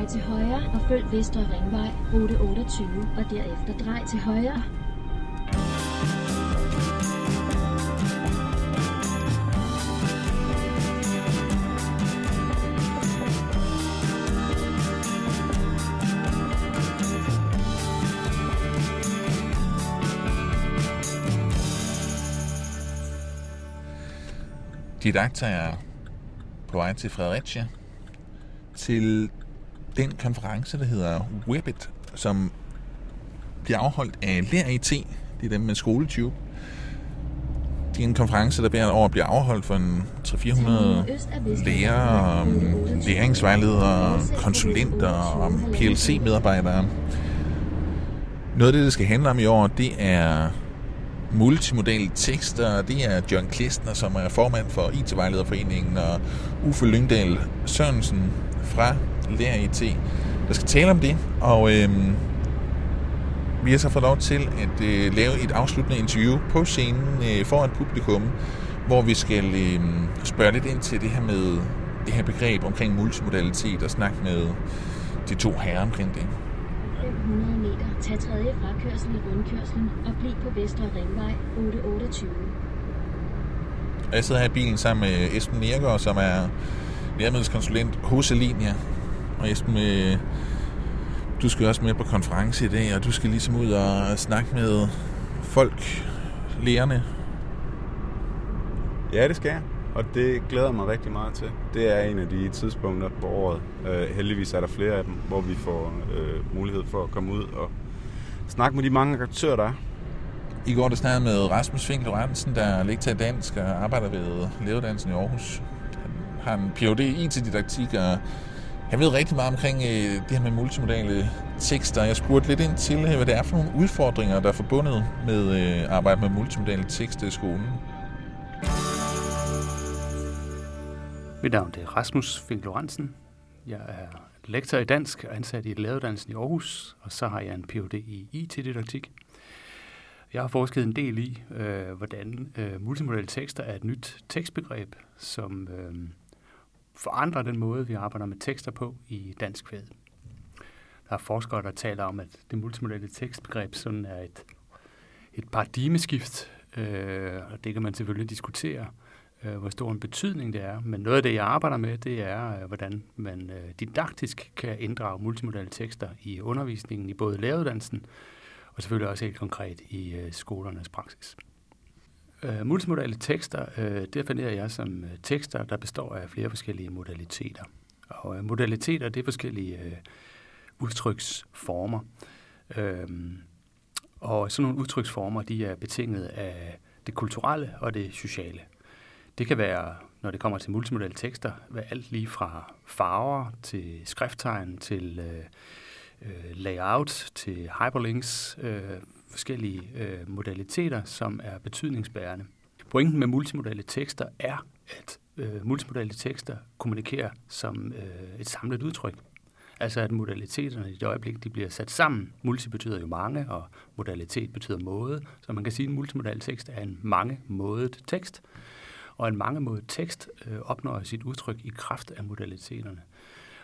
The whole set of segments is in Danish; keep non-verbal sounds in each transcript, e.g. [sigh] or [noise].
Drej til højre og følg Vestre Ringvej, rute 28, og derefter drej til højre. Didakter er på vej til Fredericia til den konference, der hedder Webit, som bliver afholdt af Lær IT. Det er dem med skoletube. Det er en konference, der hvert år bliver afholdt for en 300-400 lærere, læringsvejledere, konsulenter og PLC-medarbejdere. Noget af det, det skal handle om i år, det er multimodale tekster. Det er John Klistner, som er formand for IT-vejlederforeningen, og Uffe Lyngdal Sørensen fra Lær IT, der skal tale om det. Og øhm, vi har så fået lov til at øh, lave et afsluttende interview på scenen øh, for et publikum, hvor vi skal øh, spørge lidt ind til det her med det her begreb omkring multimodalitet og snakke med de to herrer omkring det. 500 meter. Tag tredje frakørsel i rundkørslen og bliv på Vestre Ringvej, rute 28. Og Jeg sidder her i bilen sammen med Esben Nergaard, som er læremiddelskonsulent hos Alinia. Og Esben, øh, du skal også med på konference i dag, og du skal ligesom ud og snakke med folk, lærerne. Ja, det skal jeg. Og det glæder mig rigtig meget til. Det er en af de tidspunkter på året. Øh, heldigvis er der flere af dem, hvor vi får øh, mulighed for at komme ud og snakke med de mange aktører, der er. I går der snakkede med Rasmus Fink Lorentzen, der er lektor i dansk og arbejder ved Læreruddannelsen i Aarhus. Han har en Ph.D. i IT-didaktik, og han ved rigtig meget omkring øh, det her med multimodale tekster. Jeg spurgte lidt ind til, øh, hvad det er for nogle udfordringer, der er forbundet med øh, arbejde med multimodale tekster i skolen. Mit navn er Rasmus Fink Lorentzen. Jeg er lektor i dansk og ansat i læreruddannelsen i Aarhus, og så har jeg en Ph.D. i IT-didaktik. Jeg har forsket en del i, øh, hvordan øh, multimodale tekster er et nyt tekstbegreb, som øh, forandrer den måde, vi arbejder med tekster på i dansk fag. Der er forskere, der taler om, at det multimodale tekstbegreb sådan er et, et paradigmeskift, øh, og det kan man selvfølgelig diskutere, øh, hvor stor en betydning det er. Men noget af det, jeg arbejder med, det er, øh, hvordan man øh, didaktisk kan inddrage multimodale tekster i undervisningen i både læreruddannelsen og selvfølgelig også helt konkret i øh, skolernes praksis. Øh, multimodale tekster øh, definerer jeg som øh, tekster, der består af flere forskellige modaliteter. Og øh, modaliteter, det er forskellige øh, udtryksformer. Øh, og sådan nogle udtryksformer, de er betinget af det kulturelle og det sociale. Det kan være, når det kommer til multimodale tekster, være alt lige fra farver til skrifttegn til øh, øh layout til hyperlinks, øh, forskellige øh, modaliteter, som er betydningsbærende. Pointen med multimodale tekster er, at øh, multimodale tekster kommunikerer som øh, et samlet udtryk. Altså at modaliteterne i det øjeblik, de bliver sat sammen. Multi betyder jo mange, og modalitet betyder måde. Så man kan sige, at en multimodal tekst er en mange-mådet tekst. Og en mange-mådet tekst øh, opnår sit udtryk i kraft af modaliteterne.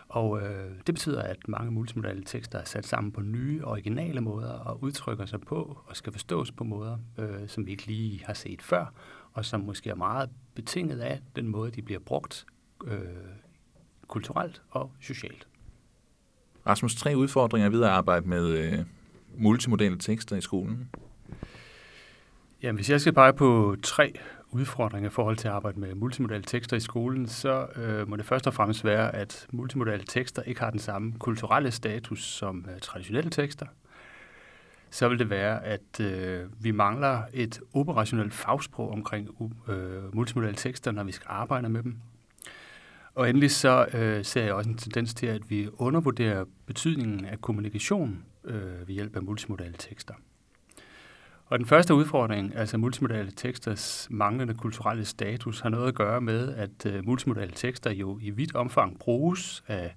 Og øh, det betyder, at mange multimodale tekster er sat sammen på nye, originale måder og udtrykker sig på og skal forstås på måder, øh, som vi ikke lige har set før, og som måske er meget betinget af den måde, de bliver brugt øh, kulturelt og socialt. Rasmus, tre udfordringer ved at arbejde med øh, multimodale tekster i skolen. Jamen, hvis jeg skal pege på tre udfordringer i forhold til at arbejde med multimodale tekster i skolen, så øh, må det først og fremmest være, at multimodale tekster ikke har den samme kulturelle status som øh, traditionelle tekster. Så vil det være, at øh, vi mangler et operationelt fagsprog omkring øh, multimodale tekster, når vi skal arbejde med dem. Og endelig så øh, ser jeg også en tendens til, at vi undervurderer betydningen af kommunikation øh, ved hjælp af multimodale tekster. Og den første udfordring, altså multimodale teksters manglende kulturelle status, har noget at gøre med, at uh, multimodale tekster jo i vidt omfang bruges af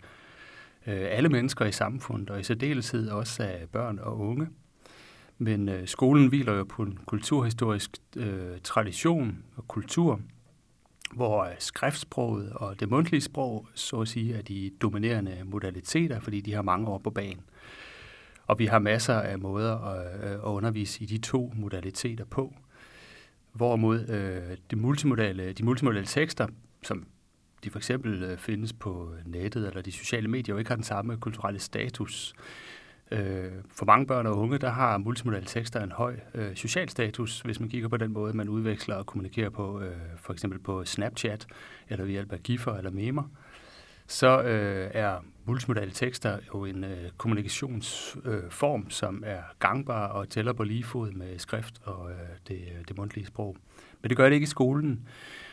øh, alle mennesker i samfundet, og i særdeleshed også af børn og unge. Men øh, skolen hviler jo på en kulturhistorisk øh, tradition og kultur, hvor skriftsproget og det mundtlige sprog, så at sige, er de dominerende modaliteter, fordi de har mange år på banen. Og vi har masser af måder at, øh, at undervise i de to modaliteter på. Hvorimod øh, de, multimodale, de multimodale tekster, som de for eksempel øh, findes på nettet eller de sociale medier, jo ikke har den samme kulturelle status. Øh, for mange børn og unge, der har multimodale tekster en høj øh, social status, hvis man kigger på den måde, man udveksler og kommunikerer på, øh, for eksempel på Snapchat, eller ved hjælp af giffer eller memer. Så øh, er multimodale tekster jo en øh, kommunikationsform, øh, som er gangbar og tæller på lige fod med skrift og øh, det, øh, det mundtlige sprog. Men det gør det ikke i skolen.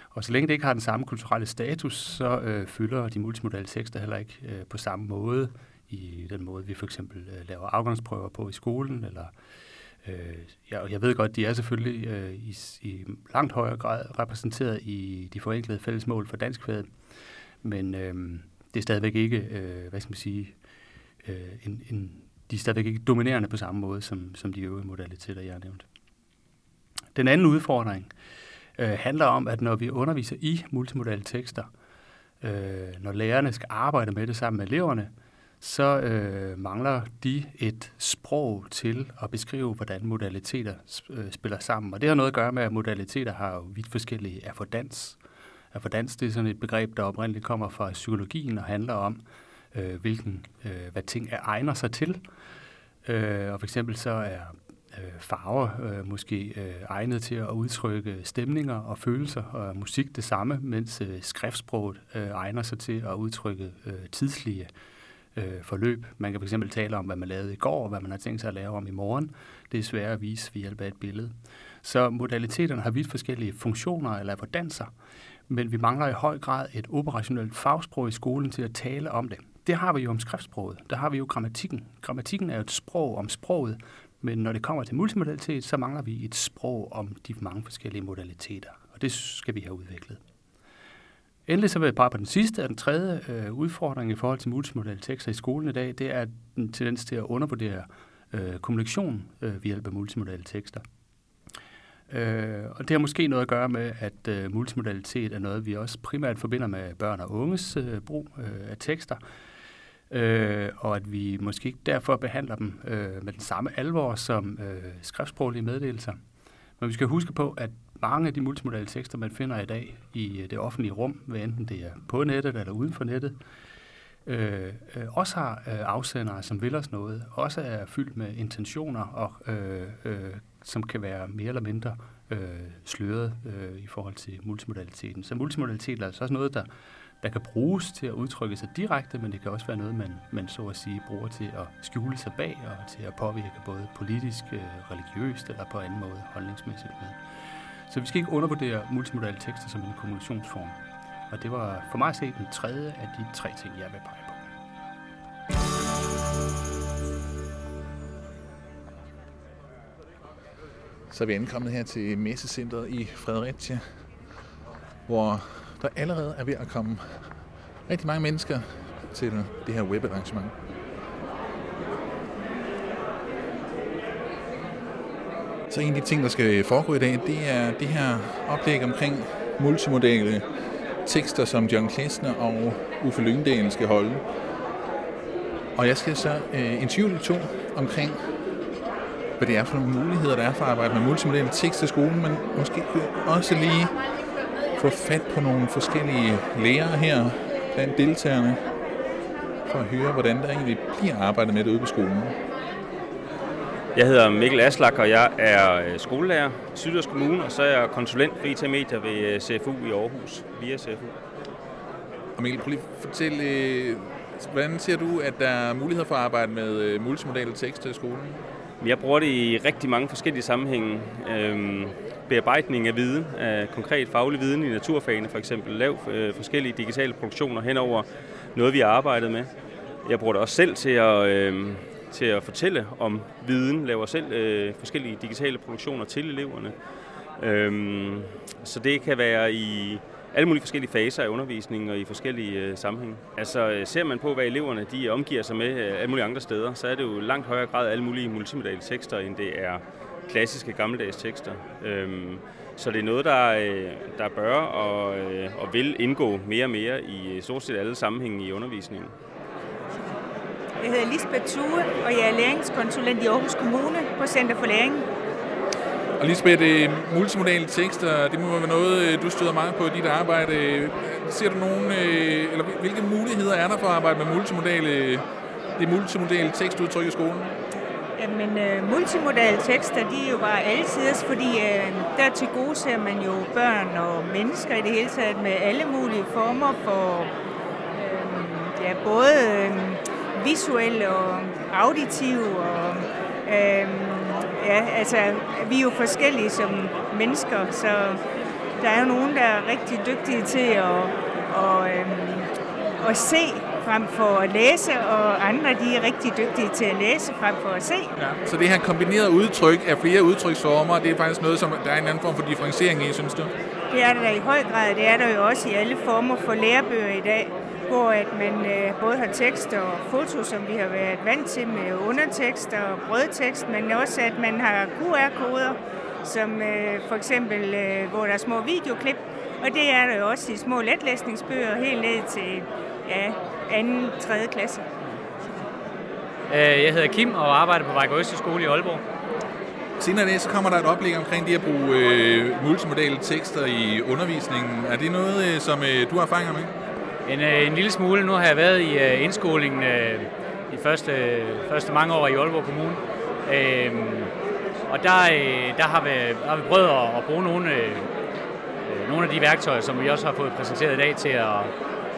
Og så længe det ikke har den samme kulturelle status, så øh, fylder de multimodale tekster heller ikke øh, på samme måde i den måde, vi for eksempel øh, laver afgangsprøver på i skolen. Eller, øh, jeg, jeg ved godt, de er selvfølgelig øh, i, i langt højere grad repræsenteret i de forenklede fællesmål for danskfaget, men øh, det er stadigvæk ikke, øh, hvad skal man sige, øh, en, en, de er stadigvæk ikke dominerende på samme måde, som, som de øvrige modaliteter, jeg har nævnt. Den anden udfordring øh, handler om, at når vi underviser i multimodale tekster, øh, når lærerne skal arbejde med det sammen med eleverne, så øh, mangler de et sprog til at beskrive, hvordan modaliteter øh, spiller sammen. Og det har noget at gøre med, at modaliteter har jo vidt forskellige affordans. Affordans det er sådan et begreb, der oprindeligt kommer fra psykologien og handler om, øh, hvilken, øh, hvad ting er egner sig til. Øh, og for eksempel så er øh, farver øh, måske øh, egnet til at udtrykke stemninger og følelser, og musik det samme, mens øh, skriftsproget øh, egner sig til at udtrykke øh, tidslige øh, forløb. Man kan fx tale om, hvad man lavede i går, og hvad man har tænkt sig at lave om i morgen. Det er svært at vise ved hjælp af et billede. Så modaliteterne har vidt forskellige funktioner eller danser, men vi mangler i høj grad et operationelt fagsprog i skolen til at tale om det. Det har vi jo om skriftsproget. Der har vi jo grammatikken. Grammatikken er jo et sprog om sproget, men når det kommer til multimodalitet, så mangler vi et sprog om de mange forskellige modaliteter, og det skal vi have udviklet. Endelig så vil jeg bare på den sidste og den tredje øh, udfordring i forhold til multimodale tekster i skolen i dag, det er en tendens til at undervurdere øh, kommunikation øh, ved hjælp af multimodale tekster. Øh, og det har måske noget at gøre med, at øh, multimodalitet er noget, vi også primært forbinder med børn og unges øh, brug øh, af tekster, øh, og at vi måske ikke derfor behandler dem øh, med den samme alvor som øh, skriftsproglige meddelelser. Men vi skal huske på, at mange af de multimodale tekster, man finder i dag i øh, det offentlige rum, hvad enten det er på nettet eller uden for nettet, øh, øh, også har øh, afsendere, som vil os noget, også er fyldt med intentioner, og øh, øh, som kan være mere eller mindre øh, sløret øh, i forhold til multimodaliteten. Så multimodalitet er altså også noget, der der kan bruges til at udtrykke sig direkte, men det kan også være noget, man, man så at sige bruger til at skjule sig bag og til at påvirke både politisk, øh, religiøst eller på anden måde holdningsmæssigt med. Så vi skal ikke undervurdere multimodale tekster som en kommunikationsform. Og det var for mig at se den tredje af de tre ting, jeg vil pege på. Så er vi ankommet her til Messecentret i Fredericia, hvor der allerede er ved at komme rigtig mange mennesker til det her webarrangement. Så en af de ting, der skal foregå i dag, det er det her oplæg omkring multimodale tekster, som John Klesner og Uffe Lyngdal skal holde. Og jeg skal så øh, interviewe de to omkring, hvad det er for nogle muligheder, der er for at arbejde med multimodale tekster i skolen, men måske også lige få fat på nogle forskellige lærere her blandt deltagerne, for at høre, hvordan der egentlig bliver arbejdet med det ude på skolen. Jeg hedder Mikkel Aslak, og jeg er øh, skolelærer i Sydøst Kommune, og så er jeg konsulent for IT-medier ved øh, CFU i Aarhus, via CFU. Og Mikkel, prøv lige at fortælle, øh, hvordan ser du, at der er mulighed for at arbejde med multimodale tekster i skolen? Jeg bruger det i rigtig mange forskellige sammenhænge. Øhm, bearbejdning af viden, af konkret faglig viden i naturfagene for eksempel. Lav øh, forskellige digitale produktioner henover noget, vi har arbejdet med. Jeg bruger det også selv til at, øh, til at fortælle om viden, laver selv øh, forskellige digitale produktioner til eleverne. Øhm, så det kan være i alle mulige forskellige faser af undervisningen og i forskellige øh, sammenhænge. Altså øh, ser man på, hvad eleverne de omgiver sig med øh, alle mulige andre steder, så er det jo langt højere grad alle mulige multimodale tekster, end det er klassiske gammeldags tekster. Øhm, Så det er noget, der, øh, der bør og, øh, og vil indgå mere og mere i øh, stort set alle sammenhænge i undervisningen. Jeg hedder Lisbeth Thue, og jeg er læringskonsulent i Aarhus Kommune på Center for Læring. Og Lisbeth, multimodale tekster, det må være noget, øh, du støder meget på i dit arbejde. Ser du nogen, øh, eller hvilke muligheder er der for at arbejde med multimodale, det multimodale tekstudtryk i skolen? Jamen, øh, uh, multimodale tekster, de er jo bare altiders, fordi uh, der til gode ser man jo børn og mennesker i det hele taget med alle mulige former for øh, ja, både øh, visuelle og auditive og øh, ja, altså, vi er jo forskellige som mennesker, så der er jo nogen, der er rigtig dygtige til at, og, øhm, at se frem for at læse, og andre de er rigtig dygtige til at læse frem for at se. Ja. Så det her kombinerede udtryk af flere udtryksformer, det er faktisk noget, som der er en anden form for differentiering i, synes du? Det er der i høj grad. Det er der jo også i alle former for lærebøger i dag hvor at man øh, både har tekst og foto, som vi har været vant til med undertekst og brødtekst, men også at man har QR-koder, som øh, for eksempel, øh, hvor der er små videoklip, og det er der jo også i små letlæsningsbøger helt ned til ja, anden, tredje klasse. Jeg hedder Kim og arbejder på Vejgaard Skole i Aalborg. Senere i dag, så kommer der et oplæg omkring det at bruge øh, multimodale tekster i undervisningen. Er det noget, som øh, du har erfaringer med? En, øh, en lille smule. Nu har jeg været i uh, indskolingen øh, uh, de første, første mange år i Aalborg Kommune. Uh, og der, uh, der, har vi, der har vi prøvet at, at bruge nogle, uh, nogle af de værktøjer, som vi også har fået præsenteret i dag til at,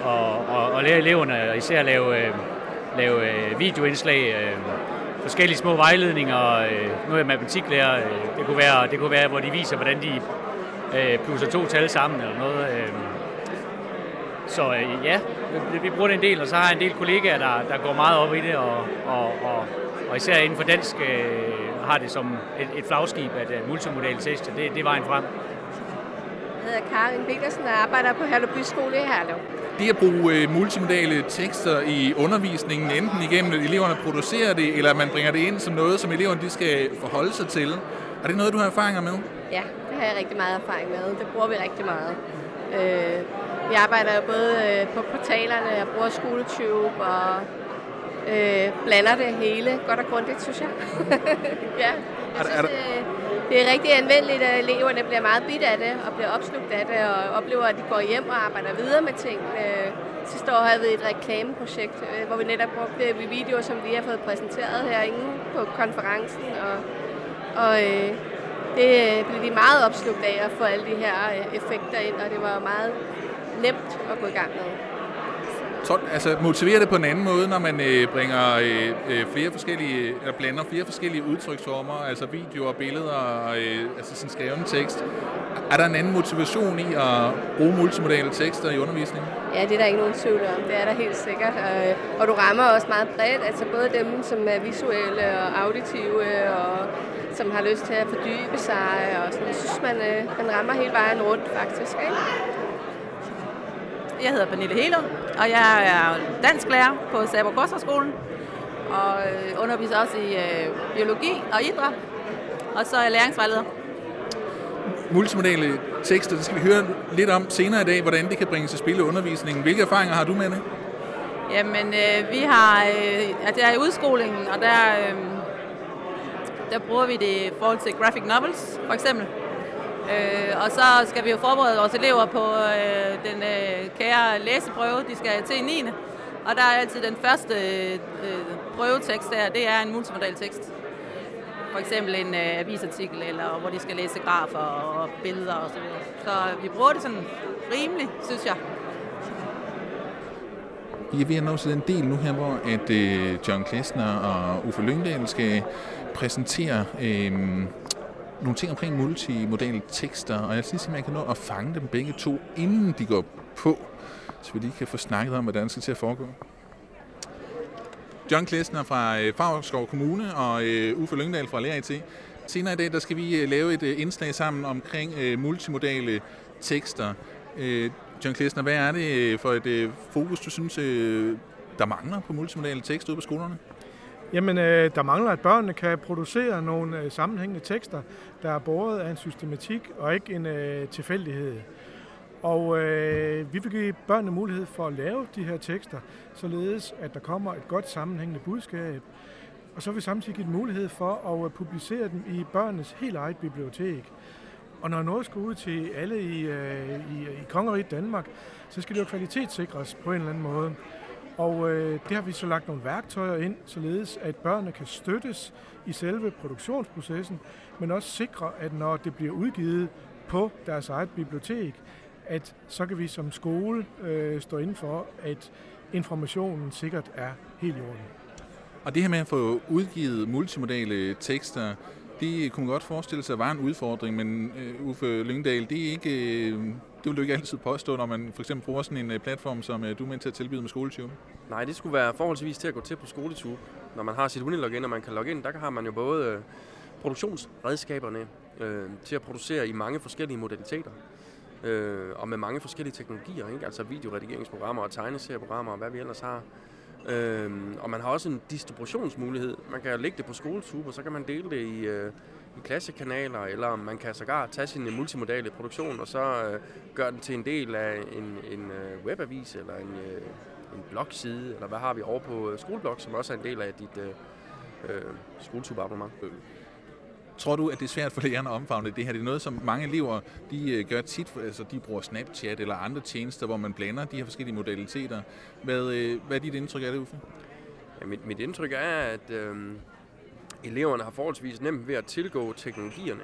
og, og, og lære eleverne, og især lave, uh, lave uh, videoindslag, uh, forskellige små vejledninger. Uh, nu er jeg matematiklærer. Uh, det, kunne være, det kunne være, hvor de viser, hvordan de uh, plusser to tal sammen eller noget. Så øh, ja, vi, vi bruger det en del, og så har jeg en del kollegaer, der, der går meget op i det, og, og, og, og især inden for dansk øh, har det som et, et flagskib, at uh, multimodale tekster, det, det er vejen frem. Jeg hedder Karin Petersen og arbejder på Herlev Byskole i Herlev. Det at bruge øh, multimodale tekster i undervisningen, enten igennem at eleverne producerer det, eller man bringer det ind som noget, som eleverne de skal forholde sig til. Er det noget, du har erfaringer med? Ja, det har jeg rigtig meget erfaring med. Det bruger vi rigtig meget. Øh, vi arbejder jo både øh, på portalerne, jeg bruger SchoolTube og øh, blander det hele godt og grundigt, synes jeg. [laughs] ja, jeg synes, det, det er rigtig anvendeligt, at eleverne bliver meget bidt af det og bliver opslugt af det og oplever, at de går hjem og arbejder videre med ting. Sidste år havde vi et reklameprojekt, øh, hvor vi netop brugte videoer, som vi har fået præsenteret herinde på konferencen. Og, og øh, det blev de meget opslugt af at få alle de her effekter ind, og det var meget nemt at gå i gang med. Så, altså motiverer det på en anden måde, når man øh, bringer øh, øh, flere forskellige, eller blander flere forskellige udtryksformer, altså videoer billeder, og, øh, altså sådan skreven tekst. Er der en anden motivation i at bruge multimodale tekster i undervisningen? Ja, det er der ikke nogen tvivl om. Det er der helt sikkert. Og, og du rammer også meget bredt, altså både dem, som er visuelle og auditive, og som har lyst til at fordybe sig, og sådan. Jeg synes, man, øh, man rammer hele vejen rundt faktisk. Ikke? Jeg hedder Pernille Helund, og jeg er dansklærer på Saber Kosterskolen, og øh, underviser også i øh, biologi og idræt, og så er jeg læringsvejleder. Multimodale tekster, det skal vi høre lidt om senere i dag, hvordan det kan bringes til spil i undervisningen. Hvilke erfaringer har du med det? Jamen, øh, vi har, øh, altså jeg er i udskolingen, og der, øh, der bruger vi det i forhold til graphic novels, for eksempel. Øh, og så skal vi jo forberede vores elever på øh, den øh, kære læseprøve, de skal til i 9. Og der er altid den første øh, prøvetekst der, det er en multimodal tekst. For eksempel en øh, avisartikel, eller hvor de skal læse grafer og billeder og så videre. Så vi bruger det sådan rimelig, synes jeg. I er ved at nå til den del nu her, hvor at øh, John Klesner og Uffe Lyngdal skal præsentere øh, nogle ting omkring multimodale tekster, og jeg synes, at man kan nå at fange dem begge to, inden de går på, så vi lige kan få snakket om, hvordan det skal til at foregå. John Klesner fra øh, Favrskov Kommune og øh, Uffe Lyngdal fra Lærer IT. Senere i dag der skal vi øh, lave et øh, indslag sammen omkring multimodale tekster. John Klesner, hvad er det for et fokus, du synes, der mangler på multimodale tekster ude på skolerne? Jamen, øh, der mangler, at børnene kan producere nogle øh, sammenhængende tekster, der er båret af en systematik og ikke en øh, tilfældighed. Og øh, vi vil give børnene mulighed for at lave de her tekster, således at der kommer et godt sammenhængende budskab. Og så vil vi samtidig give dem mulighed for at øh, publicere dem i børnenes helt eget bibliotek. Og når noget skal ud til alle i, øh, i, i kongeriget Danmark, så skal det jo kvalitetssikres på en eller anden måde. Og øh, det har vi så lagt nogle værktøjer ind, således at børnene kan støttes i selve produktionsprocessen, men også sikre, at når det bliver udgivet på deres eget bibliotek, at så kan vi som skole øh, stå inden for, at informationen sikkert er helt i orden. Og det her med at få udgivet multimodale tekster, det kunne man godt forestille sig var en udfordring, men øh, Uffe Lyngdal, det er ikke, øh, det vil du ikke altid påstå, når man for eksempel bruger sådan en øh, platform, som øh, du er med til at tilbyde med SkoleTube. Nej, det skulle være forholdsvis til at gå til på SkoleTube. Når man har sit Unilogin, og man kan logge ind, der har man jo både øh, produktionsredskaberne øh, til at producere i mange forskellige modaliteter. Øh, og med mange forskellige teknologier, ikke? altså videoredigeringsprogrammer og tegneserieprogrammer og hvad vi ellers har. Øh, og man har også en distributionsmulighed. Man kan lægge det på SkoleTube, og så kan man dele det i, øh, klassekanaler, eller man kan sågar tage sin multimodale produktion, og så øh, gøre den til en del af en, en øh, webavis, eller en, øh, en blogside, eller hvad har vi over på øh, Skoleblog, som også er en del af dit øh, øh, SkoleTube-abonnement. Tror du, at det er svært for lærerne at omfavne det her? Det er noget, som mange elever de øh, gør tit. Altså, de bruger Snapchat eller andre tjenester, hvor man blander de her forskellige modaliteter. Hvad, øh, hvad er dit indtryk af det, Uffe? Ja, mit, mit indtryk er, at øh, eleverne har forholdsvis nemt ved at tilgå teknologierne,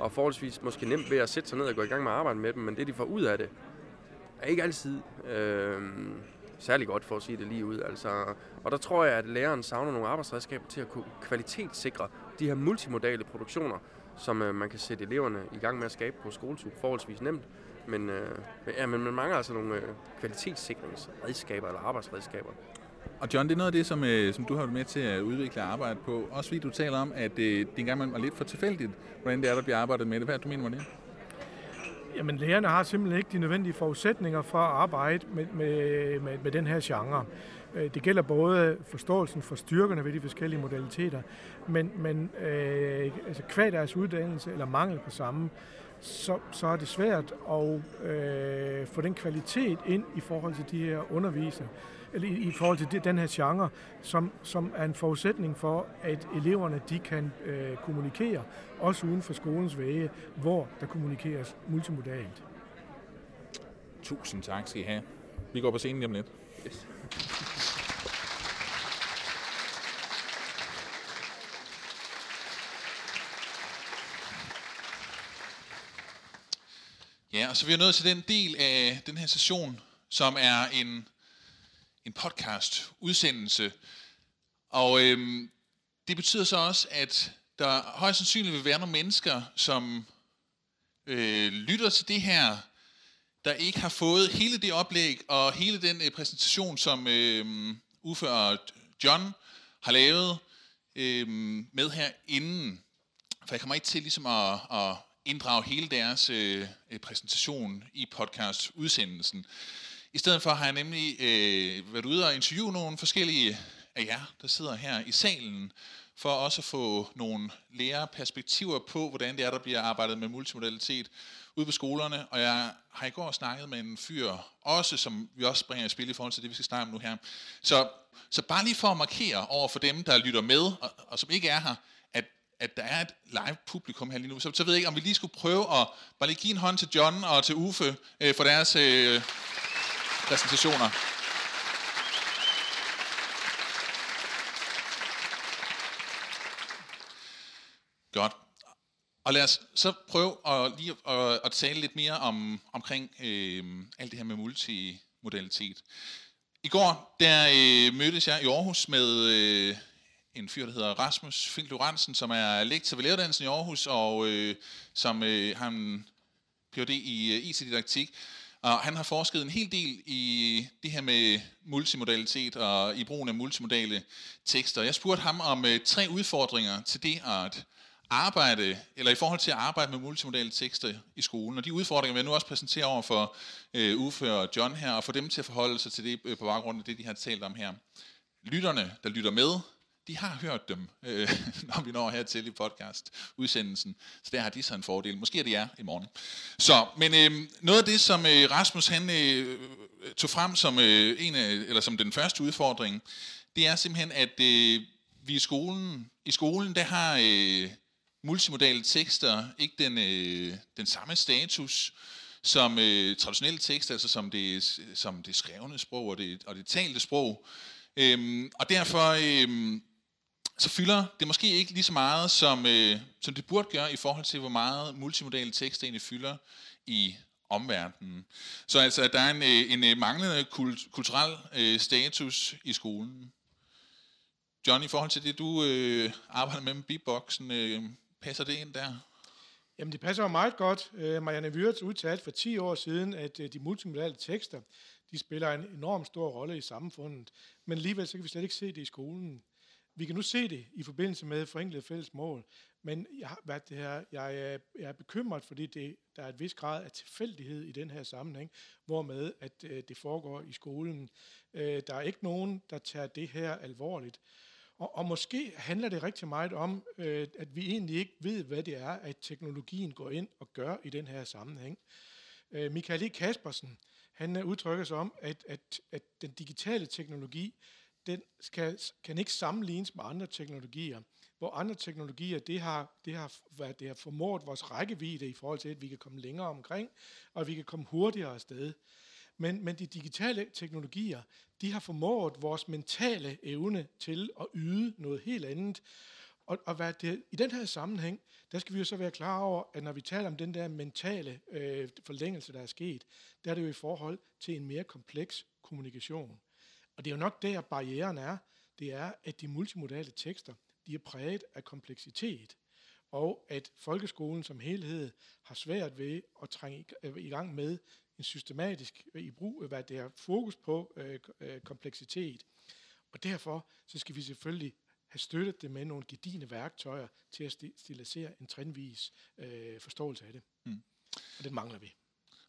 og forholdsvis måske nemt ved at sætte sig ned og gå i gang med at arbejde med dem, men det, de får ud af det, er ikke altid øh, særlig godt, for at sige det lige ud. Altså, og der tror jeg, at læreren savner nogle arbejdsredskaber til at kunne kvalitetssikre de her multimodale produktioner, som øh, man kan sætte eleverne i gang med at skabe på skoletub forholdsvis nemt. Men, øh, ja, men man mangler altså nogle øh, kvalitetssikringsredskaber eller arbejdsredskaber. Og John, det er noget af det, som, øh, som du har været med til at udvikle og arbejde på. Også fordi du taler om, at øh, det engang er lidt for tilfældigt, hvordan det er, der bliver arbejdet med det. Hvad er du mener med det? Jamen, lærerne har simpelthen ikke de nødvendige forudsætninger for at arbejde med, med, med, med den her genre. Øh, det gælder både forståelsen for styrkerne ved de forskellige modaliteter, men, men øh, altså, kvad deres uddannelse eller mangel på samme, så, så er det svært at øh, få den kvalitet ind i forhold til de her undervisere, eller i, i forhold til det, den her genre, som, som er en forudsætning for, at eleverne de kan øh, kommunikere, også uden for skolens væge, hvor der kommunikeres multimodalt. Tusind tak skal I have. Vi går på scenen lige om lidt. Yes. Ja, og så er vi nået til den del af den her session, som er en, en podcast-udsendelse. Og øhm, det betyder så også, at der højst sandsynligt vil være nogle mennesker, som øh, lytter til det her, der ikke har fået hele det oplæg og hele den øh, præsentation, som øh, Uffe og John har lavet øh, med her inden. For jeg kommer ikke til ligesom at, at inddrage hele deres øh, øh præsentation i podcast-udsendelsen. I stedet for har jeg nemlig øh, været ude og interviewe nogle forskellige af jer, der sidder her i salen, for også at få nogle lærerperspektiver på, hvordan det er, der bliver arbejdet med multimodalitet ude på skolerne. Og jeg har i går snakket med en fyr, også som vi også bringer i spil i forhold til det, vi skal snakke om nu her. Så, så bare lige for at markere over for dem, der lytter med, og, og som ikke er her, at at der er et live publikum her lige nu. Så, så ved jeg ikke, om vi lige skulle prøve at bare lige give en hånd til John og til Uffe øh, for deres øh, præsentationer. Godt. Og lad os så prøve at, lige at, at tale lidt mere om, omkring øh, alt det her med multimodalitet. I går der øh, mødtes jeg i Aarhus med øh, en fyr, der hedder Rasmus Fink Lorentzen, som er lektor ved læreruddannelsen i Aarhus, og øh, som øh, har en Ph.D. i øh, IT-didaktik. Og han har forsket en hel del i det her med multimodalitet og i brugen af multimodale tekster. Jeg spurgte ham om øh, tre udfordringer til det at arbejde, eller i forhold til at arbejde med multimodale tekster i skolen. Og de udfordringer vil jeg nu også præsentere over for øh, Uffe og John her, og få dem til at forholde sig til det øh, på baggrund af det, de har talt om her. Lytterne, der lytter med, de har hørt dem, øh, [laughs] når vi når hertil i podcast-udsendelsen. Så der har de så en fordel. Måske er det jer i morgen. Så, men øh, noget af det, som øh, Rasmus han øh, øh, tog frem som, øh, en af, eller som den første udfordring, det er simpelthen, at øh, vi i skolen, i skolen der har øh, multimodale tekster ikke den, øh, den samme status som øh, traditionelle tekster, altså som det, som det skrevne sprog og det, og det talte sprog. Øhm, og derfor øhm, så fylder det måske ikke lige så meget, som, øh, som det burde gøre i forhold til, hvor meget multimodale tekster egentlig fylder i omverdenen. Så altså, der er en, øh, en, en manglende kult, kulturel øh, status i skolen. John, i forhold til det, du øh, arbejder med med beatboxen, øh, passer det ind der? Jamen, det passer jo meget godt. Øh, Marianne Wirtz udtalte for 10 år siden, at øh, de multimodale tekster, de spiller en enorm stor rolle i samfundet. Men alligevel så kan vi slet ikke se det i skolen. Vi kan nu se det i forbindelse med forenklede fælles mål, men jeg, hvad det her, jeg, er, jeg er bekymret, fordi det, der er et vis grad af tilfældighed i den her sammenhæng, hvormed at øh, det foregår i skolen. Øh, der er ikke nogen, der tager det her alvorligt. Og, og måske handler det rigtig meget om, øh, at vi egentlig ikke ved, hvad det er, at teknologien går ind og gør i den her sammenhæng. Øh, Michael E. Kaspersen, han øh, udtrykker sig om, at, at, at den digitale teknologi, den skal, kan ikke sammenlignes med andre teknologier. Hvor andre teknologier, det har, det har, hvad, det har formået vores rækkevidde i forhold til, at vi kan komme længere omkring, og vi kan komme hurtigere afsted. Men, men de digitale teknologier, de har formået vores mentale evne til at yde noget helt andet. Og, og hvad det, i den her sammenhæng, der skal vi jo så være klar over, at når vi taler om den der mentale øh, forlængelse, der er sket, der er det jo i forhold til en mere kompleks kommunikation. Og det er jo nok der, barrieren er. Det er, at de multimodale tekster, de er præget af kompleksitet og at folkeskolen som helhed har svært ved at trænge i gang med en systematisk i brug, hvad det er fokus på øh, øh, kompleksitet. Og derfor så skal vi selvfølgelig have støttet det med nogle gedigende værktøjer til at stilisere en trendvis øh, forståelse af det. Mm. Og det mangler vi.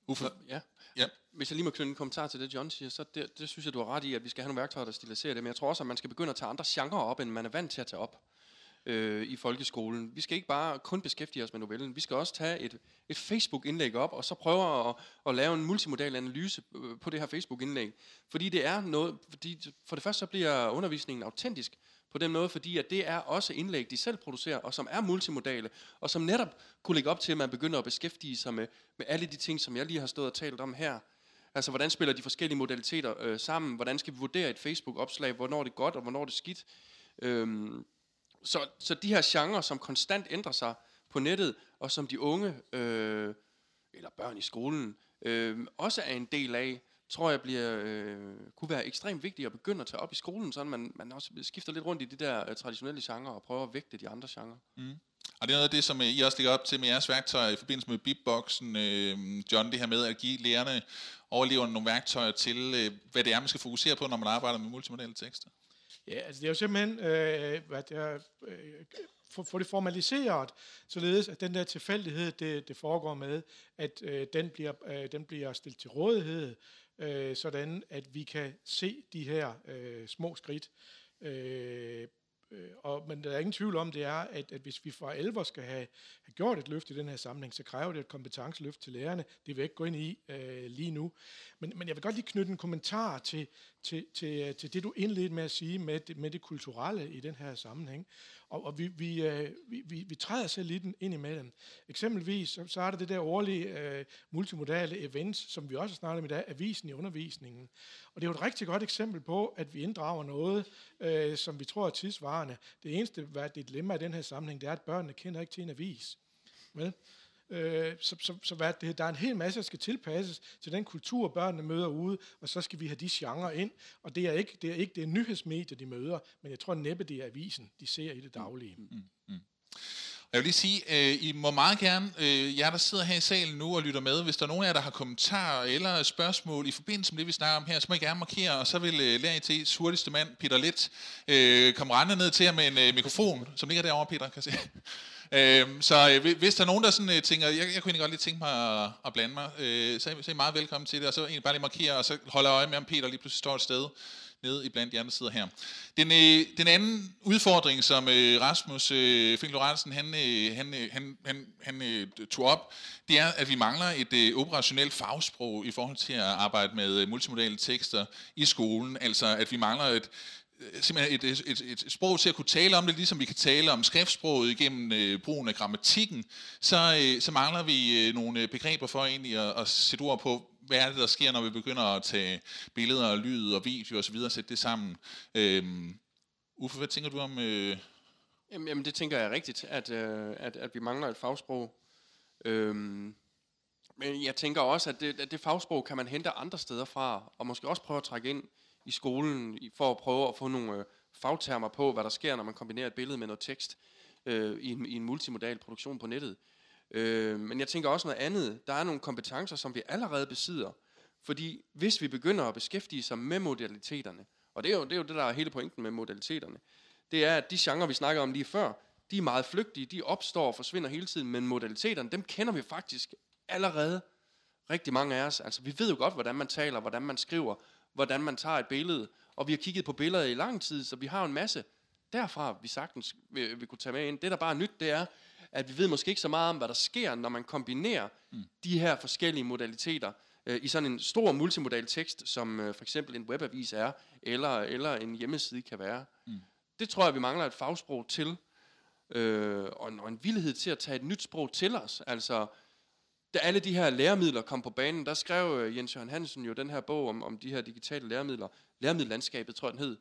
Uffe? Ja. ja. Hvis jeg lige må knytte en kommentar til det, John siger, så det, det synes jeg, du har ret i, at vi skal have nogle værktøjer, der stiliserer det. Men jeg tror også, at man skal begynde at tage andre genrer op, end man er vant til at tage op øh, i folkeskolen. Vi skal ikke bare kun beskæftige os med novellen, vi skal også tage et, et Facebook-indlæg op, og så prøve at, at lave en multimodal analyse øh, på det her Facebook-indlæg. Fordi det er noget, fordi for det første så bliver undervisningen autentisk, på den måde, fordi at det er også indlæg, de selv producerer, og som er multimodale, og som netop kunne lægge op til, at man begynder at beskæftige sig med, med alle de ting, som jeg lige har stået og talt om her. Altså, hvordan spiller de forskellige modaliteter øh, sammen? Hvordan skal vi vurdere et Facebook-opslag? Hvornår det er godt, og hvornår det er skidt? Øhm, så, så de her genrer, som konstant ændrer sig på nettet, og som de unge, øh, eller børn i skolen, øh, også er en del af, tror jeg bliver, øh, kunne være ekstremt vigtigt at begynde at tage op i skolen, så man, man også skifter lidt rundt i de der uh, traditionelle genrer og prøver at vægte de andre genrer. Mm. Og det er noget af det, som I også ligger op til med jeres værktøjer i forbindelse med beatboxen, øh, John, det her med at give lærerne overleverne nogle værktøjer til, øh, hvad det er, man skal fokusere på, når man arbejder med multimodale tekster. Ja, altså det er jo simpelthen, øh, hvad det er, øh, få, få det formaliseret, således at den der tilfældighed, det, det foregår med, at øh, den, bliver, øh, den bliver stillet til rådighed, øh, sådan at vi kan se de her øh, små skridt. Øh, øh, og, men der er ingen tvivl om, det er, at, at hvis vi for alvor skal have, have gjort et løft i den her sammenhæng, så kræver det et kompetenceløft til lærerne. Det vil jeg ikke gå ind i øh, lige nu. Men, men jeg vil godt lige knytte en kommentar til, til, til, øh, til det, du indledte med at sige med det, med det kulturelle i den her sammenhæng. Og, og vi, vi, øh, vi, vi, vi træder selv lidt ind imellem. Eksempelvis så, så er der det der årlige øh, multimodale events, som vi også snakker om i dag, avisen i undervisningen. Og det er jo et rigtig godt eksempel på, at vi inddrager noget, øh, som vi tror er tidsvarende. Det eneste, hvad det dilemma i den her sammenhæng, det er, at børnene kender ikke til en avis. Vel? Øh, så, så, så hvad det, der er en hel masse, der skal tilpasses til den kultur, børnene møder ude, og så skal vi have de genrer ind. Og det er ikke det er ikke det er nyhedsmedier, de møder, men jeg tror næppe, det er avisen, de ser i det daglige. Mm, mm, mm. Jeg vil lige sige, øh, I må meget gerne, øh, jer der sidder her i salen nu og lytter med, hvis der er nogen af jer, der har kommentarer eller spørgsmål i forbindelse med det, vi snakker om her, så må I gerne markere, og så vil øh, lære IT's hurtigste mand, Peter Litt, øh, komme rendende ned til jer med en øh, mikrofon, som ligger derovre, Peter, kan se. Øh, så øh, hvis der er nogen, der sådan, øh, tænker, jeg, jeg kunne egentlig godt lige tænke mig at, at blande mig, øh, så, så er I meget velkommen til det, og så egentlig bare lige markere, og så holder jeg øje med, om Peter lige pludselig står et sted, nede i blandt jer, der sidder her. Den, øh, den anden udfordring, som øh, Rasmus øh, Fink Lorentzen, han, øh, han, øh, han, han, han øh, tog op, det er, at vi mangler et øh, operationelt fagsprog i forhold til at arbejde med øh, multimodale tekster i skolen. Altså, at vi mangler et simpelthen et, et, et, et sprog til at kunne tale om det, ligesom vi kan tale om skriftsproget igennem øh, brugen af grammatikken, så, øh, så mangler vi øh, nogle øh, begreber for egentlig at, at sætte ord på, hvad er det, der sker, når vi begynder at tage billeder og lyd og video osv. og sætte det sammen. Øh, Uffe, hvad tænker du om... Øh Jamen, jamen, det tænker jeg rigtigt, at, øh, at, at vi mangler et fagsprog. Øhm, men jeg tænker også, at det, at det fagsprog kan man hente andre steder fra, og måske også prøve at trække ind i skolen for at prøve at få nogle øh, fagtermer på, hvad der sker, når man kombinerer et billede med noget tekst øh, i, en, i en multimodal produktion på nettet. Øh, men jeg tænker også noget andet. Der er nogle kompetencer, som vi allerede besidder. Fordi hvis vi begynder at beskæftige sig med modaliteterne, og det er jo det, er jo det der er hele pointen med modaliteterne, det er, at de genrer, vi snakker om lige før, de er meget flygtige, de opstår og forsvinder hele tiden, men modaliteterne, dem kender vi faktisk allerede rigtig mange af os. Altså, vi ved jo godt, hvordan man taler, hvordan man skriver, hvordan man tager et billede. Og vi har kigget på billeder i lang tid, så vi har en masse derfra, vi sagtens vi, vi kunne tage med ind. Det, der bare er nyt, det er, at vi ved måske ikke så meget om, hvad der sker, når man kombinerer mm. de her forskellige modaliteter øh, i sådan en stor multimodal tekst, som øh, for eksempel en webavis er, eller, eller en hjemmeside kan være. Mm. Det tror jeg, vi mangler et fagsprog til, øh, og, en, og en villighed til at tage et nyt sprog til os. Altså, da alle de her læremidler kom på banen, der skrev øh, Jens Jørgen Hansen jo den her bog om, om de her digitale læremidler. Læremiddellandskabet, tror jeg, den hed.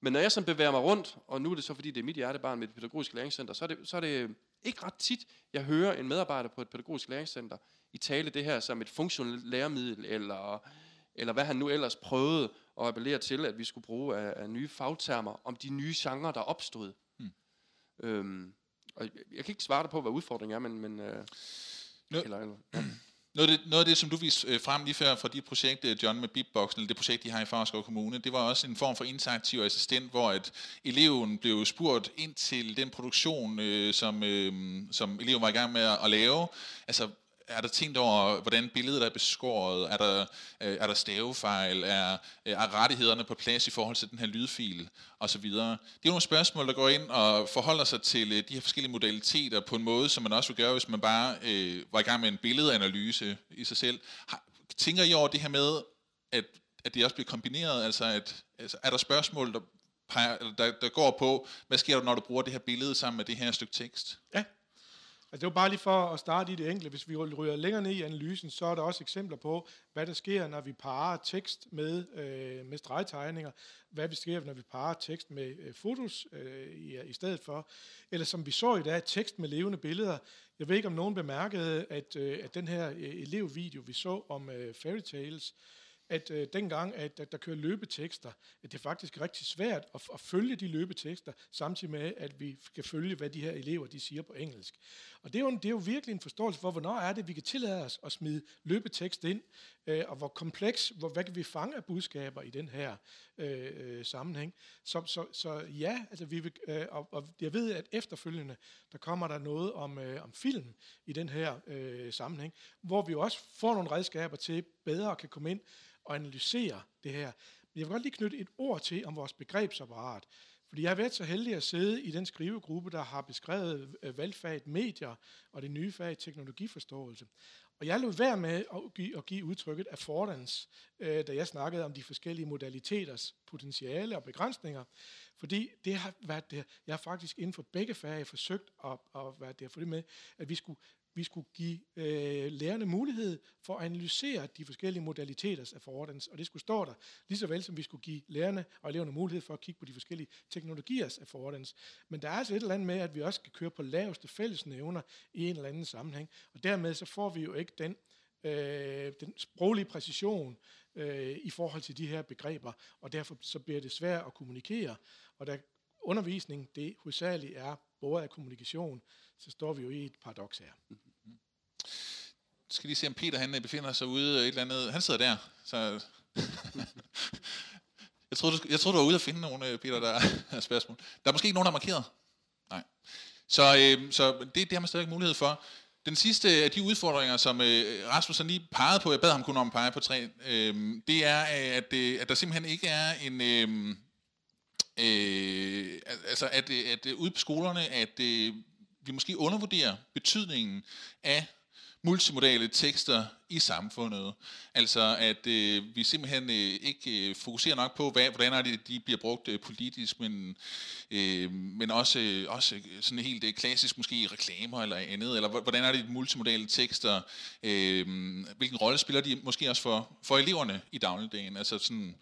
Men når jeg så bevæger mig rundt, og nu er det så, fordi det er mit hjertebarn med et pædagogisk læringscenter, så er, det, så er det ikke ret tit, jeg hører en medarbejder på et pædagogisk læringscenter i tale det her som et funktionelt læremiddel, eller, eller hvad han nu ellers prøvede at appellere til, at vi skulle bruge af, af nye fagtermer om de nye genrer, der opstod. Hmm. Øhm, og jeg, jeg kan ikke svare dig på, hvad udfordringen er, men... men øh, noget, eller, [clears throat] ja. noget, af det, noget af det, som du viste øh, frem lige før fra dit projekt, John, med Beatboxen, eller det projekt, de har i Farskov Kommune, det var også en form for interaktiv assistent, hvor at eleven blev spurgt ind til den produktion, øh, som, øh, som eleven var i gang med at, at lave. Altså, er der tænkt over, hvordan billedet er beskåret? Er der, øh, er der stavefejl? Er, øh, er rettighederne på plads i forhold til den her lydfil? Og så videre. Det er nogle spørgsmål, der går ind og forholder sig til øh, de her forskellige modaliteter på en måde, som man også vil gøre, hvis man bare øh, var i gang med en billedanalyse i sig selv. Har, tænker I over det her med, at, at det også bliver kombineret? Altså, at, altså er der spørgsmål, der, peger, der, der går på, hvad sker der, når du bruger det her billede sammen med det her stykke tekst? Ja, Altså det var bare lige for at starte i det enkle. Hvis vi ryger længere ned i analysen, så er der også eksempler på, hvad der sker, når vi parer tekst med, øh, med stregtegninger. Hvad der sker, når vi parer tekst med øh, fotos øh, i, i stedet for. Eller som vi så i dag, tekst med levende billeder. Jeg ved ikke, om nogen bemærkede, at, øh, at den her øh, elevvideo, vi så om øh, fairy tales, at øh, dengang, at, at der kører løbetekster, at det er faktisk rigtig svært at, at følge de løbetekster, samtidig med, at vi kan følge, hvad de her elever de siger på engelsk. Og det er, jo, det er jo virkelig en forståelse for, hvornår er det, vi kan tillade os at smide løbetekst ind, øh, og hvor kompleks, hvor, hvad kan vi fange af budskaber i den her øh, øh, sammenhæng. Så, så, så ja, altså vi vil, øh, og, og jeg ved, at efterfølgende, der kommer der noget om, øh, om film i den her øh, sammenhæng, hvor vi også får nogle redskaber til bedre at kan komme ind og analysere det her. Men jeg vil godt lige knytte et ord til om vores begrebsapparat. Fordi jeg har været så heldig at sidde i den skrivegruppe, der har beskrevet øh, valgfaget medier og det nye fag teknologiforståelse. Og jeg lod være med at give, at give udtrykket affordance, øh, da jeg snakkede om de forskellige modaliteters potentiale og begrænsninger. Fordi det har været det, jeg har faktisk inden for begge fag forsøgt at, at være der for det med, at vi skulle vi skulle give øh, lærerne mulighed for at analysere de forskellige modaliteter af affordance, og det skulle stå der, lige så vel som vi skulle give lærerne og eleverne mulighed for at kigge på de forskellige teknologiers affordance. Men der er altså et eller andet med, at vi også skal køre på laveste fællesnævner i en eller anden sammenhæng, og dermed så får vi jo ikke den, øh, den sproglige præcision øh, i forhold til de her begreber, og derfor så bliver det svært at kommunikere, og der undervisning det hovedsageligt er både af kommunikation, så står vi jo i et paradoks her. Mm-hmm. Skal lige se, om Peter han øh, befinder sig ude øh, et eller andet. Han sidder der, så... [laughs] jeg, troede, du, jeg troede, du var ude at finde nogle, øh, Peter, der [laughs] er spørgsmål. Der er måske ikke nogen, der er markeret. Nej. Så, øh, så det, det har man stadig mulighed for. den sidste af de udfordringer, som øh, Rasmus har lige pegede på, jeg bad ham kun om at pege på tre, øh, det er, at, øh, at der simpelthen ikke er en... Øh, øh, altså, at, at, at ude på skolerne, at øh, vi måske undervurderer betydningen af multimodale tekster i samfundet. Altså at øh, vi simpelthen øh, ikke øh, fokuserer nok på, hvad, hvordan er det, de bliver brugt øh, politisk, men, øh, men også, øh, også sådan helt øh, klassisk måske i reklamer eller andet, eller hvordan er det de multimodale tekster, øh, hvilken rolle spiller de måske også for, for eleverne i dagligdagen, altså sådan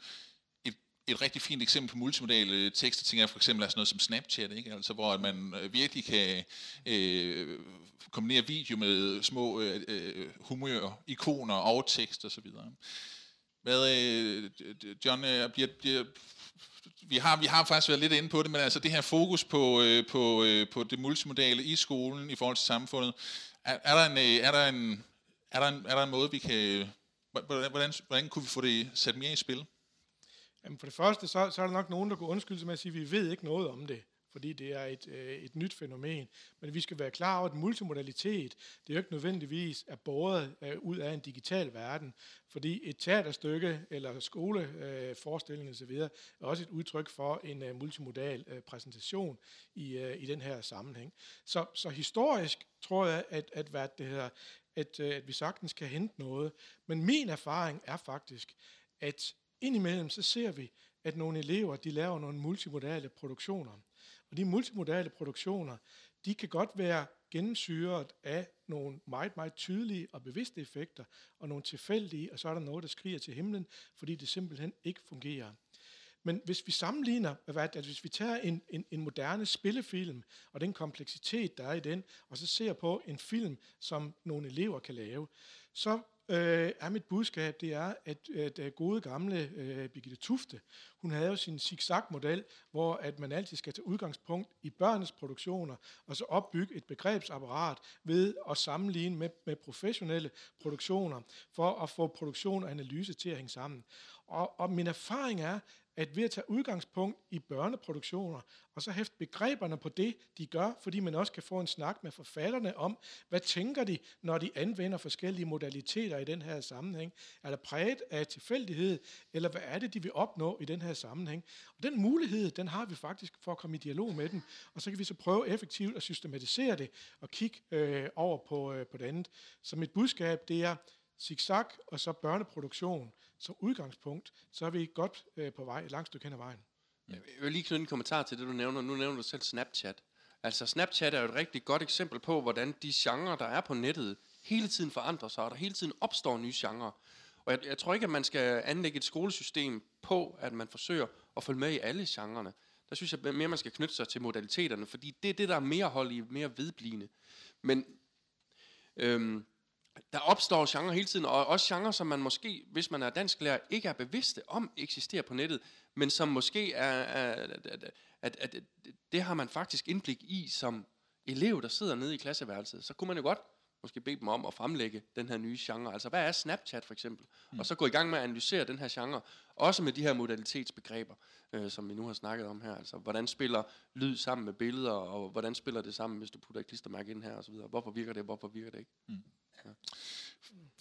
et rigtig fint eksempel på multimodale øh, tekster, tænker jeg for eksempel er sådan noget som Snapchat, ikke? Altså, hvor man øh, virkelig kan øh, kombinere video med øh, små øh humør, ikoner og tekst osv. Hvad, øh, John, øh, bliver, bliver, vi har, vi har faktisk været lidt inde på det, men altså det her fokus på, øh, på, øh, på det multimodale i skolen i forhold til samfundet, er, er, der, en, er, der, en, er, der, en, er der en måde, vi kan... Hvordan, hvordan, hvordan kunne vi få det sat mere i spil? Jamen for det første, så, så er der nok nogen, der kunne undskylde sig med at sige, at vi ved ikke noget om det fordi det er et, øh, et nyt fænomen. Men vi skal være klar over, at multimodalitet, det er jo ikke nødvendigvis er båret øh, ud af en digital verden, fordi et teaterstykke eller skoleforestilling øh, osv. er også et udtryk for en øh, multimodal øh, præsentation i, øh, i den her sammenhæng. Så, så historisk tror jeg, at, at, hvad det hedder, at, øh, at vi sagtens kan hente noget. Men min erfaring er faktisk, at indimellem så ser vi, at nogle elever de laver nogle multimodale produktioner. Og de multimodale produktioner, de kan godt være gennemsyret af nogle meget, meget tydelige og bevidste effekter, og nogle tilfældige, og så er der noget, der skriger til himlen, fordi det simpelthen ikke fungerer. Men hvis vi sammenligner, hvad, at hvis vi tager en, en, en moderne spillefilm, og den kompleksitet, der er i den, og så ser på en film, som nogle elever kan lave, så øh, er mit budskab, det er, at, at, at gode gamle øh, Birgitte Tufte, hun havde jo sin zigzag-model, hvor at man altid skal tage udgangspunkt i børnenes produktioner, og så opbygge et begrebsapparat ved at sammenligne med, med professionelle produktioner, for at få produktion og analyse til at hænge sammen. Og, og min erfaring er, at ved at tage udgangspunkt i børneproduktioner, og så hæfte begreberne på det, de gør, fordi man også kan få en snak med forfatterne om, hvad tænker de, når de anvender forskellige modaliteter i den her sammenhæng? Er der præget af tilfældighed, eller hvad er det, de vil opnå i den her sammenhæng? Og den mulighed, den har vi faktisk for at komme i dialog med dem, og så kan vi så prøve effektivt at systematisere det, og kigge øh, over på, øh, på det andet. Så mit budskab, det er, zigzag og så børneproduktion som udgangspunkt, så er vi godt øh, på vej et langt stykke hen ad vejen. Jeg vil lige knytte en kommentar til det, du nævner. Nu nævner du selv Snapchat. Altså Snapchat er jo et rigtig godt eksempel på, hvordan de genrer, der er på nettet, hele tiden forandrer sig, og der hele tiden opstår nye genrer. Og jeg, jeg tror ikke, at man skal anlægge et skolesystem på, at man forsøger at følge med i alle genrerne. Der synes jeg mere, man skal knytte sig til modaliteterne, fordi det er det, der er mere hold i, mere vedblivende. Men øhm, der opstår genre hele tiden, og også genre, som man måske, hvis man er dansklærer, ikke er bevidste om eksisterer på nettet, men som måske er, at, at, at, at det har man faktisk indblik i som elev, der sidder nede i klasseværelset. Så kunne man jo godt måske bede dem om at fremlægge den her nye genre. Altså, hvad er Snapchat for eksempel? Mm. Og så gå i gang med at analysere den her genre, også med de her modalitetsbegreber, øh, som vi nu har snakket om her. Altså, hvordan spiller lyd sammen med billeder, og hvordan spiller det sammen, hvis du putter et klistermærke ind her, og så videre. Hvorfor virker det, hvorfor virker det ikke? Mm.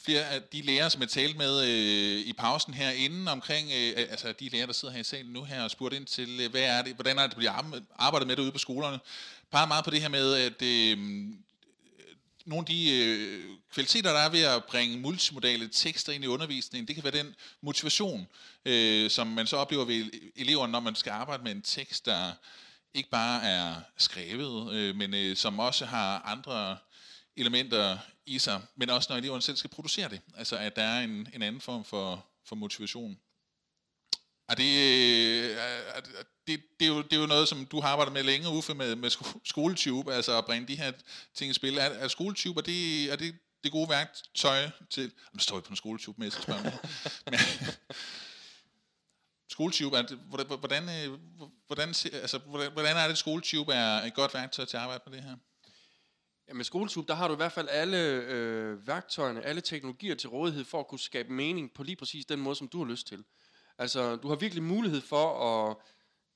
Flere af de lærere, som jeg talte med øh, i pausen herinde omkring, øh, altså de lærere, der sidder her i salen nu her og spurgte ind til, øh, hvad er det, hvordan er det, det bliver arbejdet med det ude på skolerne, peger meget på det her med, at øh, nogle af de øh, kvaliteter, der er ved at bringe multimodale tekster ind i undervisningen, det kan være den motivation, øh, som man så oplever ved eleverne, når man skal arbejde med en tekst, der ikke bare er skrevet, øh, men øh, som også har andre elementer i sig, men også når eleverne selv skal producere det. Altså at der er en, en anden form for, for motivation. Er det, øh, er, det, det, er jo, det er jo noget, som du har arbejdet med længe, Uffe, med, med skoletube, altså at bringe de her ting i spil. Er, er skoletube, er det, er det det gode værktøj til... Nu står vi på en skoletube med, så spørger men, skoletube, er det, hvordan, hvordan, øh, hvordan, altså, hvordan, hvordan er det, at skoletube er et godt værktøj til at arbejde med det her? Ja, med Skoletube, der har du i hvert fald alle øh, værktøjerne, alle teknologier til rådighed for at kunne skabe mening på lige præcis den måde, som du har lyst til. Altså, du har virkelig mulighed for at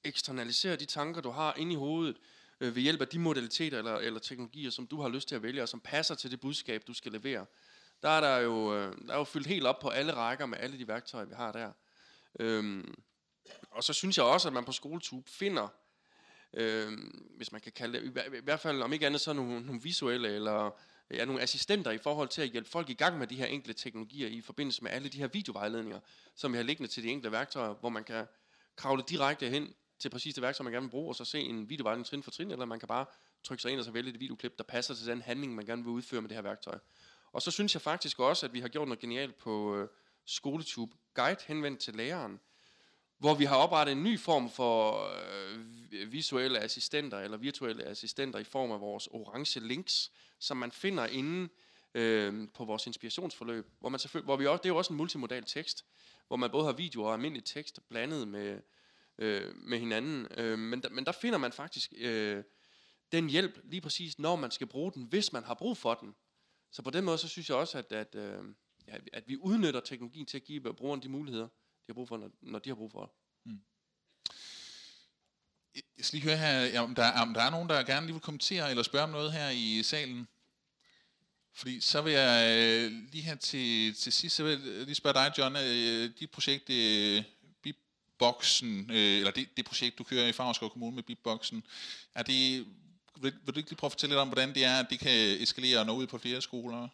eksternalisere de tanker, du har inde i hovedet, øh, ved hjælp af de modaliteter eller, eller teknologier, som du har lyst til at vælge, og som passer til det budskab, du skal levere. Der er der jo, øh, der er jo fyldt helt op på alle rækker med alle de værktøjer, vi har der. Øhm, og så synes jeg også, at man på SkoleTube finder, øh, hvis man kan kalde det, i, i hvert fald om ikke andet så nogle, nogle visuelle eller ja, nogle assistenter i forhold til at hjælpe folk i gang med de her enkle teknologier i forbindelse med alle de her videovejledninger, som vi har liggende til de enkelte værktøjer, hvor man kan kravle direkte hen til præcis det værktøj, man gerne vil bruge, og så se en videovejledning trin for trin, eller man kan bare trykke sig ind og så vælge et videoklip, der passer til den handling, man gerne vil udføre med det her værktøj. Og så synes jeg faktisk også, at vi har gjort noget genialt på øh, SkoleTube Guide henvendt til læreren, hvor vi har oprettet en ny form for øh, visuelle assistenter, eller virtuelle assistenter i form af vores orange links, som man finder inde øh, på vores inspirationsforløb, hvor, man selvfølgelig, hvor vi også, det er jo også en multimodal tekst, hvor man både har video og almindelig tekst blandet med, øh, med hinanden. Øh, men, der, men der finder man faktisk øh, den hjælp lige præcis, når man skal bruge den, hvis man har brug for den. Så på den måde, så synes jeg også, at, at, øh, at vi udnytter teknologien til at give brugerne de muligheder, de har brug for, når, når de har brug for det. Mm. Jeg skal lige høre her, om der, om der er nogen, der gerne lige vil kommentere eller spørge om noget her i salen. Fordi så vil jeg øh, lige her til, til sidst, så vil jeg lige spørge dig, John, øh, dit projekt, øh, Bipboxen, øh, eller det, det projekt, du kører i Favreskov Kommune med Bipboxen, er det, vil, vil du ikke lige prøve at fortælle lidt om, hvordan det er, at det kan eskalere og nå ud på flere skoler?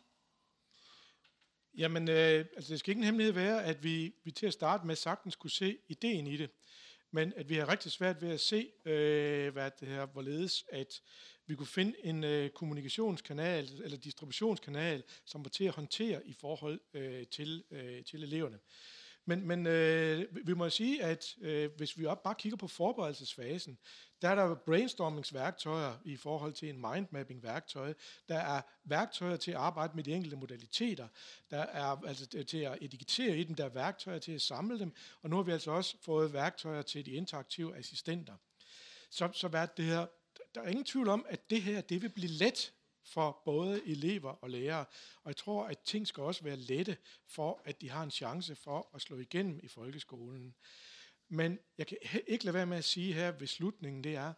Jamen, øh, altså det skal ikke en hemmelighed være, at vi, vi til at starte med sagtens kunne se ideen i det, men at vi har rigtig svært ved at se, øh, hvad det her, hvorledes at vi kunne finde en øh, kommunikationskanal eller distributionskanal, som var til at håndtere i forhold øh, til, øh, til eleverne. Men, men øh, vi må sige, at øh, hvis vi op bare kigger på forberedelsesfasen, der er der brainstormingsværktøjer i forhold til en mindmapping-værktøj. Der er værktøjer til at arbejde med de enkelte modaliteter. Der er altså til at editere i dem, der er værktøjer til at samle dem. Og nu har vi altså også fået værktøjer til de interaktive assistenter. Så, så hvad det her, der er ingen tvivl om, at det her det vil blive let for både elever og lærere. Og jeg tror, at ting skal også være lette for, at de har en chance for at slå igennem i folkeskolen. Men jeg kan ikke lade være med at sige her ved slutningen, det er,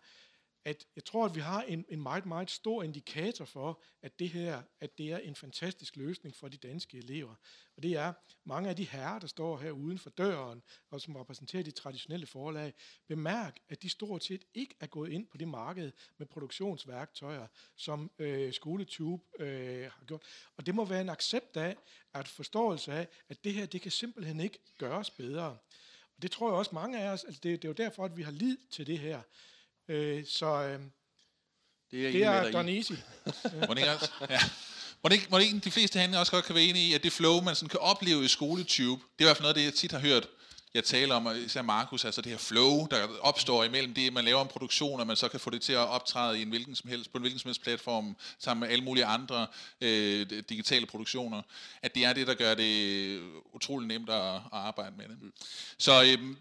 at jeg tror, at vi har en, en meget, meget stor indikator for, at det her at det er en fantastisk løsning for de danske elever. Og det er mange af de herrer, der står her uden for døren, og som repræsenterer de traditionelle forlag, bemærk, at de stort set ikke er gået ind på det marked med produktionsværktøjer, som øh, SkoleTube øh, har gjort. Og det må være en accept af, at forståelse af, at det her, det kan simpelthen ikke gøres bedre. Og det tror jeg også mange af os, altså det, det er jo derfor, at vi har lid til det her. Øh, så øh, det er, det er done easy. [laughs] må det ikke også? Ja. Må det, ikke, må ikke de fleste herinde også godt kan være enige i, at det flow, man sådan kan opleve i SkoleTube, det er i hvert fald noget af det, jeg tit har hørt jeg taler om, især Markus, altså det her flow, der opstår imellem det, man laver en produktion, og man så kan få det til at optræde i en hvilken som helst, på en hvilken som helst platform, sammen med alle mulige andre øh, digitale produktioner, at det er det, der gør det utrolig nemt at, at arbejde med det. Så øh,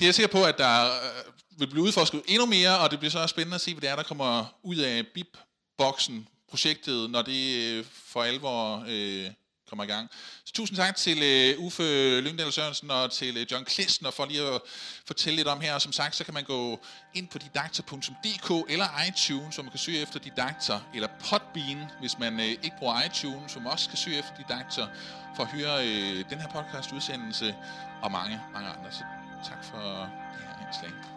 det er sikker på, at der øh, vil blive udforsket endnu mere, og det bliver så også spændende at se, hvad det er, der kommer ud af BIP-boksen, projektet, når det øh, for alvor øh, kommer i gang. Så tusind tak til uh, Uffe Lyngdal Sørensen og til uh, John Klistner for lige at fortælle lidt om her. Og som sagt, så kan man gå ind på didakter.dk eller iTunes, hvor man kan søge efter Didakter, eller Podbean, hvis man uh, ikke bruger iTunes, som også kan søge efter Didakter, for at høre uh, den her podcast udsendelse og mange, mange andre. Så tak for det her indslag.